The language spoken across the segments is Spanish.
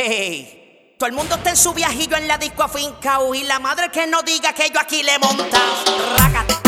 Hey, todo el mundo está en su viajillo en la disco afincao y la madre que no diga que yo aquí le monta, Rácate.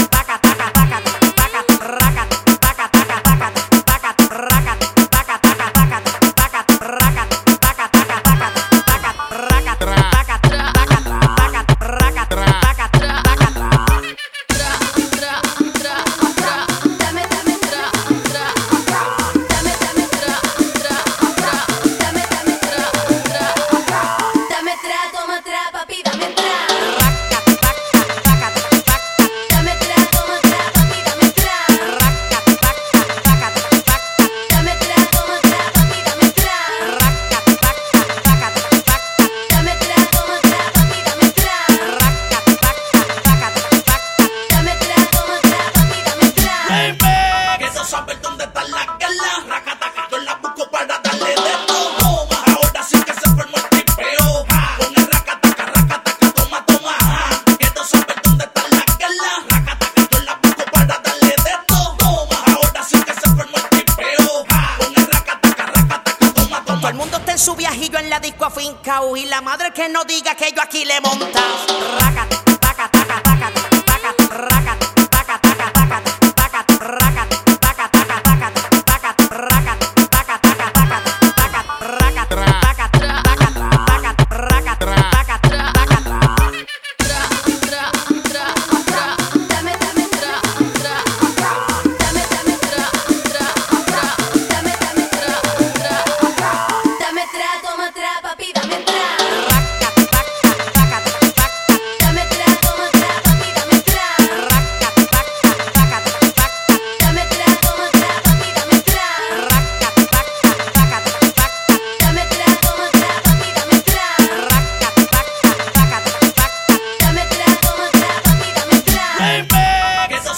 mundo está en su viajillo en la disco afincao. Y la madre que no diga que yo aquí le monta.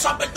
something